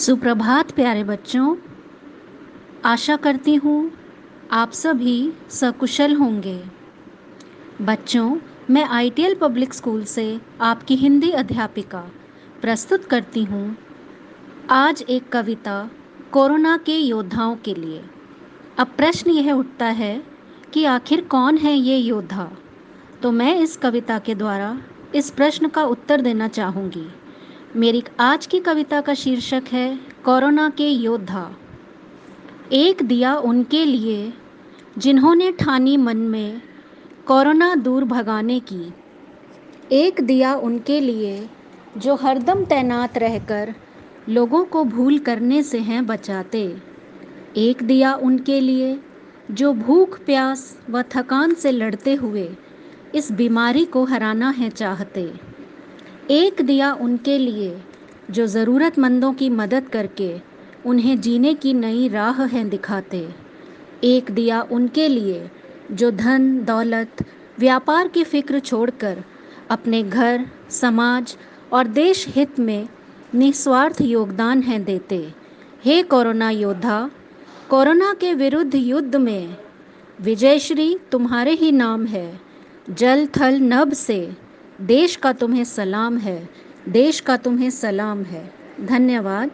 सुप्रभात, प्यारे बच्चों। आशा करती हूँ आप सभी सकुशल होंगे। बच्चों, मैं आईटीएल पब्लिक स्कूल से आपकी हिंदी अध्यापिका प्रस्तुत करती हूँ आज एक कविता कोरोना के योद्धाओं के लिए। अब प्रश्न यह उठता है कि आखिर कौन है ये योद्धा? तो मैं इस कविता के द्वारा इस प्रश्न का उत्तर देना चाहूँगी। मेरी आज की कविता का शीर्षक है, कोरोना के योद्धा। एक दिया उनके लिए, जिन्होंने ठानी मन में कोरोना दूर भगाने की। एक दिया उनके लिए, जो हरदम तैनात रहकर लोगों को भूल करने से हैं बचाते। एक दिया उनके लिए, जो भूख, प्यास व थकान से लड़ते हुए इस बीमारी को हराना है चाहते। एक दिया उनके लिए, जो ज़रूरतमंदों की मदद करके उन्हें जीने की नई राह हैं दिखाते। एक दिया उनके लिए, जो धन, दौलत, व्यापार की फ़िक्र छोड़कर अपने घर, समाज और देश हित में निस्वार्थ योगदान हैं देते। हे कोरोना योद्धा, कोरोना के विरुद्ध युद्ध में विजयश्री तुम्हारे ही नाम है। जल थल नभ से देश का तुम्हें सलाम है देश का तुम्हें सलाम है। धन्यवाद।